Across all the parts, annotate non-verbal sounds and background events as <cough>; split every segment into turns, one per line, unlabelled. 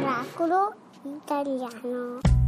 Miracolo italiano.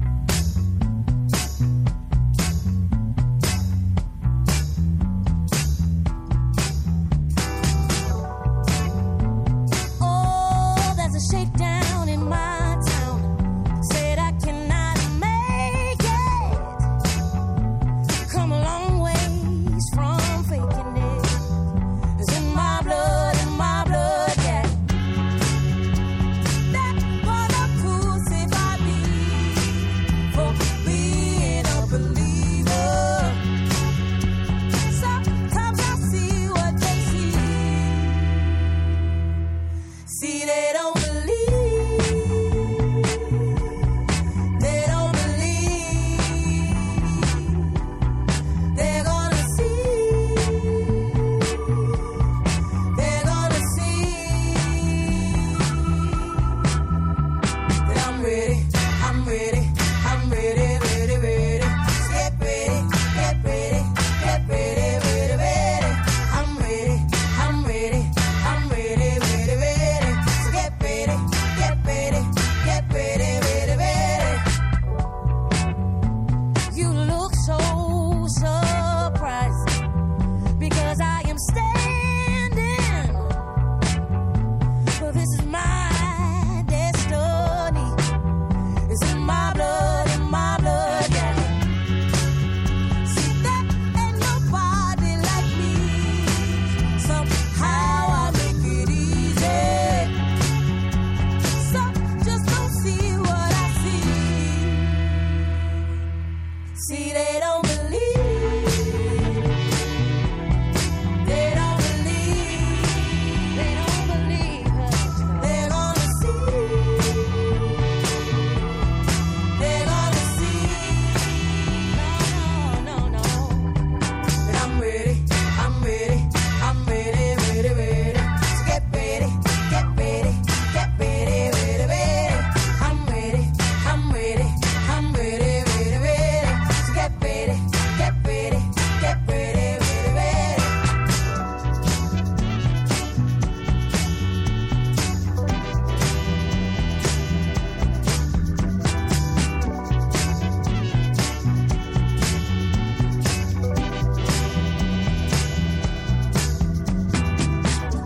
See, they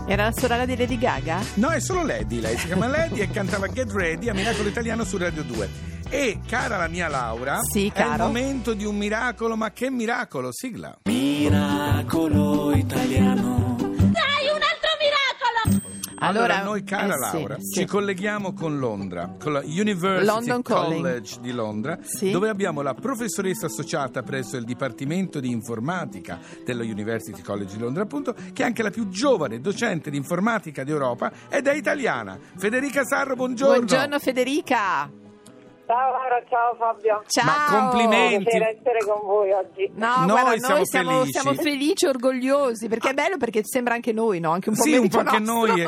Era la sorella di Lady Gaga?
No, è solo Lady, lei si chiama Lady e cantava Get Ready a Miracolo Italiano su Radio 2. E cara la mia Laura,
Sì,
è il momento di un miracolo, ma che miracolo, sigla.
Miracolo italiano.
Allora, noi, cara
eh,
Laura,
sì.
ci colleghiamo con Londra, con la University
London Calling.
College di Londra, dove abbiamo la professoressa associata presso il Dipartimento di Informatica dello University College di Londra, appunto, che è anche la più giovane docente di informatica d'Europa ed è italiana. Federica Sarro, buongiorno.
Buongiorno Federica.
Ciao Laura, ciao Fabio.
Ciao.
Ma complimenti.
Piacere essere con voi oggi.
No,
Noi
guarda,
siamo
noi siamo,
felici.
siamo felici, orgogliosi, perché è bello perché sembra anche noi, no? Anche un po'
Sì, un po' anche
nostro.
noi.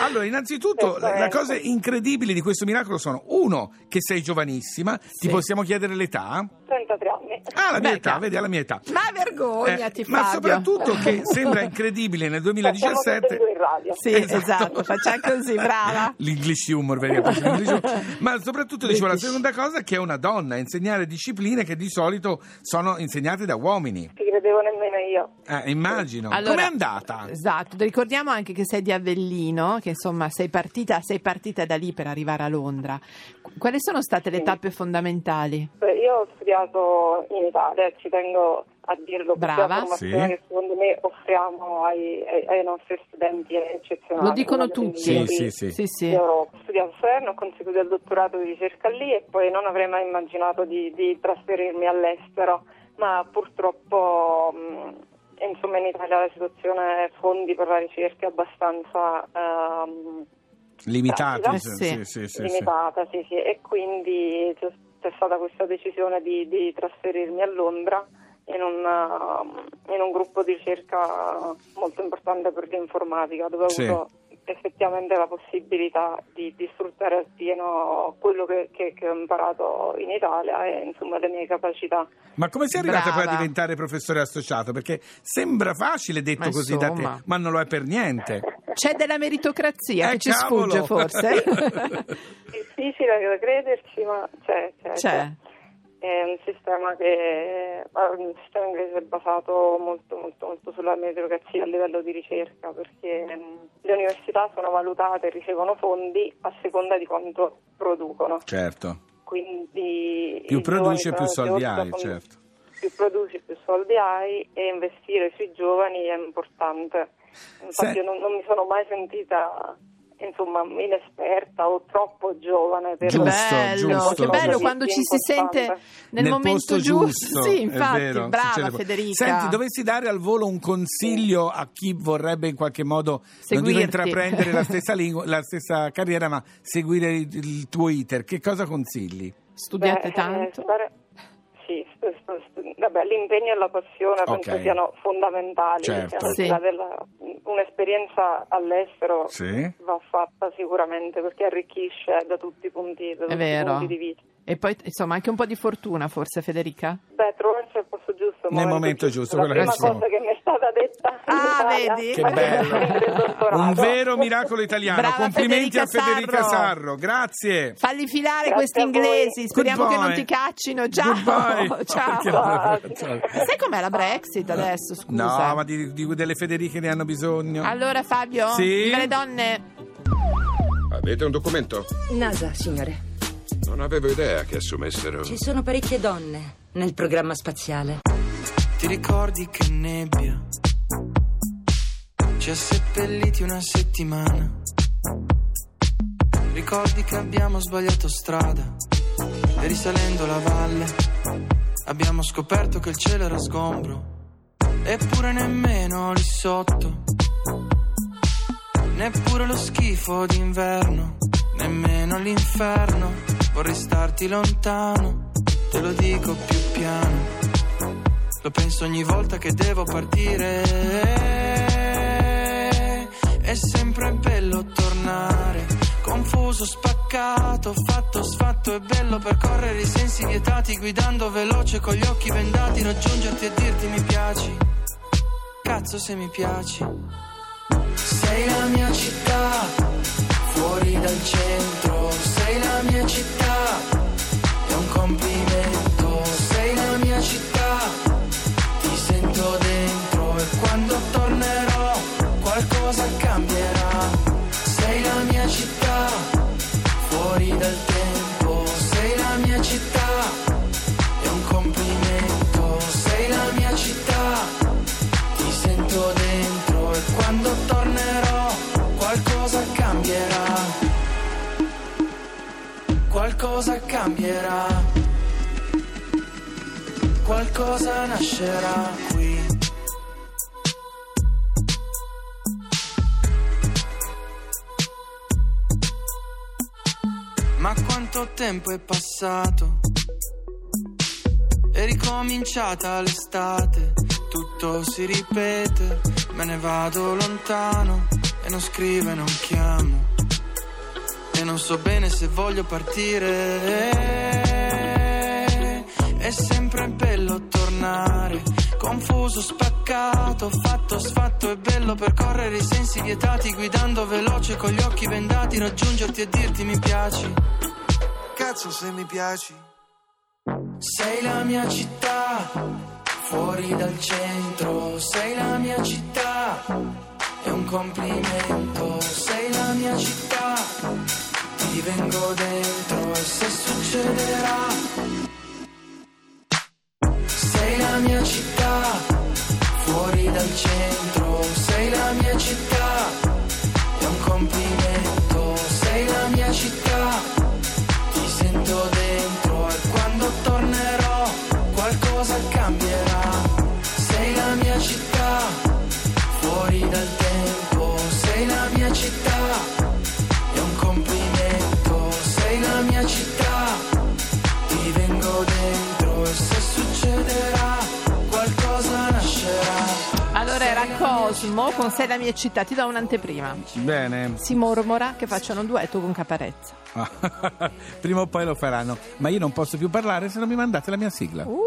Allora, innanzitutto, la, la cosa incredibile di questo miracolo sono, uno, che sei giovanissima,
Sì.
ti possiamo chiedere l'età?
33 anni.
Ah, la mia
Beh,
età,
cavolo.
vedi, alla mia età.
Ma vergognati,
Eh, ma
Fabio.
soprattutto che <laughs> sembra incredibile nel
Siamo tutti
2017
e due in radio.
Sì, esatto, facciamo così, brava. <laughs>
L'English humor, vedi? l'English humor. <laughs> Ma soprattutto dicevo la seconda cosa che è una donna a insegnare discipline che di solito sono insegnate da uomini.
Ci credevo nemmeno io.
Eh, immagino.
Allora,
Com'è andata?
Esatto, ricordiamo anche che sei di Avellino, che insomma sei partita, sei partita da lì per arrivare a Londra. Qu- Quali sono state le tappe fondamentali?
Io ho studiato in Italia, ci tengo a dirlo, perché è
Brava.
una formazione
Sì.
che secondo me offriamo ai, ai- ai nostri studenti è eccezionale.
Lo dicono tutti.
Sì, sì, sì.
Sì, sì.
Io ho studiato a Salerno, ho conseguito il dottorato di ricerca lì e poi non avrei mai immaginato di, di trasferirmi all'estero, ma purtroppo mh, insomma in Italia la situazione fondi per la ricerca è abbastanza ehm,
Limitata. sì, sì, sì, sì.
limitata, sì, sì, e quindi c'è, stata questa decisione di, di trasferirmi a Londra in un, uh, in un gruppo di ricerca molto importante per l'informatica, dove ho
Sì.
avuto effettivamente la possibilità di, di sfruttare appieno quello che, che- che ho imparato in Italia e insomma le mie capacità.
Ma come sei arrivata poi a diventare professore associato? Perché sembra facile detto
Ma
così da te, ma non lo è per niente.
C'è della meritocrazia
Eh,
che ci
cavolo!
sfugge forse. <laughs> <laughs> <laughs>
Difficile da crederci, ma c'è. c'è,
C'è.
È un sistema che è un sistema inglese basato molto, molto, molto sulla meritocrazia a livello di ricerca, perché mh, le università sono valutate e ricevono fondi a seconda di quanto producono.
Certo.
Quindi
Più
giovani
più soldi hai, certo.
Più produci, più soldi hai e investire sui giovani è importante. Infatti
Se-
io non, non mi sono mai sentita insomma inesperta o troppo giovane per
Giusto,
bello,
giusto.
che bello quando ci si sente nel, momento
posto
giusto. Sì, infatti,
vero,
brava Federica.
Senti, dovessi dare al volo un consiglio a chi vorrebbe in qualche modo,
Seguirti.
intraprendere la stessa, <laughs> lingua, la stessa carriera, ma seguire il, il tuo iter, che cosa consigli?
Studiate
Beh, eh,
tanto.
stare- sì, st- st- st- vabbè, l'impegno e la passione penso
Ok.
siano fondamentali.
Certo.
Sì.
là della- un'esperienza all'estero
Sì.
va fatta sicuramente perché arricchisce da tutti i punti, da tutti i punti di vista.
E poi, insomma, anche un po' di fortuna, forse, Federica?
Beh, trovarsi giusto.
Nel momento giusto,
La
quello che
prima cosa che mi è stata detta
Ah, vedi?
Che bello. <laughs> Un vero miracolo italiano.
Brava
Complimenti
Federica
a Federica
Sarro.
Sarro. Grazie.
Falli filare
Grazie
questi inglesi. Speriamo che non
Goodbye.
ti caccino. Ciao.
Goodbye. <laughs>
Ciao.
Ciao. Ciao.
Sai com'è la Brexit adesso? Scusa.
No, ma di, di- delle Federiche ne hanno bisogno.
Allora, Fabio,
Sì?
le donne.
Avete un documento?
NASA, signore.
Non avevo idea che assumessero.
Ci sono parecchie donne nel programma spaziale.
Ti ricordi che nebbia ci ha seppelliti una settimana? Ricordi che abbiamo sbagliato strada e risalendo la valle abbiamo scoperto che il cielo era sgombro. Eppure nemmeno lì sotto, neppure lo schifo d'inverno, nemmeno l'inferno. Vorrei starti lontano, te lo dico più piano. Lo penso ogni volta che devo partire. È sempre bello tornare. Confuso, spaccato, fatto, sfatto. È bello percorrere i sensi vietati. Guidando veloce con gli occhi vendati. Raggiungerti e dirti mi piaci. Cazzo se mi piaci. Sei la mia città, fuori dal centro. Sei la mia città, è un complimento. Sei la mia città, cambierà. Qualcosa nascerà qui. Ma quanto tempo è passato? È ricominciata l'estate, tutto si ripete, me ne vado lontano e non scrivo e non chiamo. E non so bene se voglio partire. È sempre bello tornare, confuso, spaccato, fatto, sfatto. È bello percorrere i sensi vietati, guidando veloce con gli occhi vendati, raggiungerti e dirti mi piaci. Cazzo se mi piaci. Sei la mia città, fuori dal centro, sei la mia città, è un complimento, sei la mia città, ti vengo dentro e se succederà, sei la mia città, fuori dal centro, sei la mia città,
Allora era Cosmo con Sei la mia città, ti do un'anteprima.
Bene.
Si mormora che facciano un duetto con Caparezza.
Ah, <laughs> Prima o poi lo faranno. Ma io non posso più parlare se non mi mandate la mia sigla.
Uh.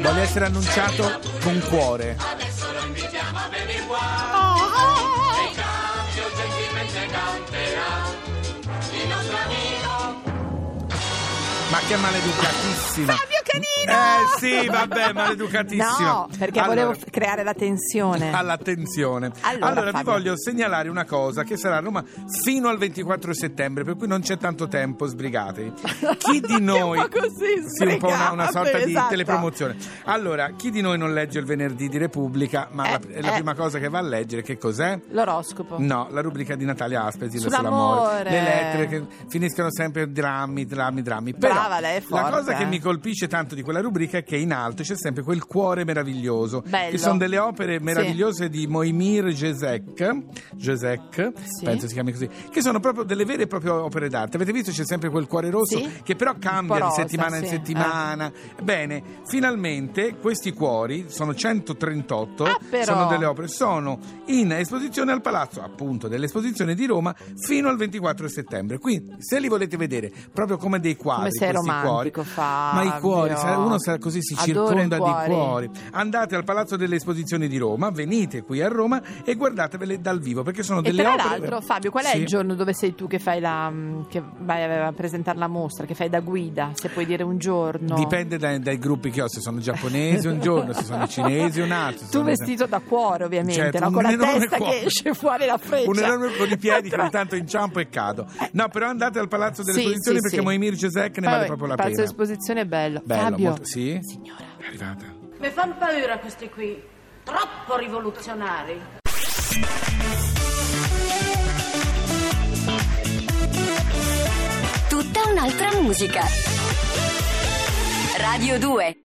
Voglio essere annunciato con cuore. Ma che maleducatissima!
Fabio Canino!
Eh sì, vabbè, maleducatissima.
No, perché
Allora-
volevo creare la tensione.
All'attenzione.
Allora,
Allora, vi voglio segnalare una cosa che sarà a Roma fino al 24 settembre, per cui non c'è tanto tempo, sbrigatevi. <laughs> Chi di noi
un po' così,
Sì, un po' una, una sorta
sbrigate,
di
esatto.
telepromozione. Allora, chi di noi non legge il venerdì di Repubblica, ma la,
Eh,
la
eh.
prima cosa che va a leggere che cos'è?
L'oroscopo.
No, la rubrica di Natalia Aspesi
Sull'amore.
Le lettere che finiscono sempre drammi, drammi, drammi. Però
Brava, lei è
la
forte,
cosa che
eh.
mi colpisce tanto di quella rubrica è che in alto c'è sempre quel cuore meraviglioso.
Bello.
Che sono delle opere meravigliose di Moimir Gesek, Gesek
Sì.
penso si chiami così, che sono proprio delle vere e proprie opere d'arte. Avete visto c'è sempre quel cuore rosso
Sì.
che però cambia di
rosa,
settimana in
sì.
settimana. Bene, finalmente questi cuori sono 138,
Ah,
sono delle opere, sono in esposizione al Palazzo appunto dell'esposizione di Roma fino al 24 settembre. Quindi se li volete vedere proprio come dei quadri,
Come sei
questi
romantico,
cuori, ma i cuori, sa- uno sa- così si
Adoro
circonda di
cuori.
Andate al Palazzo delle Esposizioni di Roma, venite qui a Roma e guardatevele dal vivo perché sono
E
delle
tra
opere.
l'altro, Fabio, qual è
Sì.
il giorno dove sei tu che fai la. mm, che vai a presentare la mostra, che fai da guida? Se puoi dire un giorno.
Dipende dai, dai gruppi che ho, se sono giapponesi un giorno, se sono cinesi un altro.
Tu vestito da cuore, ovviamente,
Certo,
no? con la testa
cuore.
che esce fuori la freccia.
Un enorme con i piedi che
Tra-
ogni tanto inciampo e cado. No, però andate al Palazzo delle
Sì,
Esposizioni
sì,
perché. Moimir Gesek ne vale proprio la
il Palazzo
pena.
dell'esposizione è bello.
Bello,
Fabio,
molto- sì?
signora.
È arrivata.
Mi fanno paura questi qui, troppo rivoluzionari.
Tutta un'altra musica. Radio 2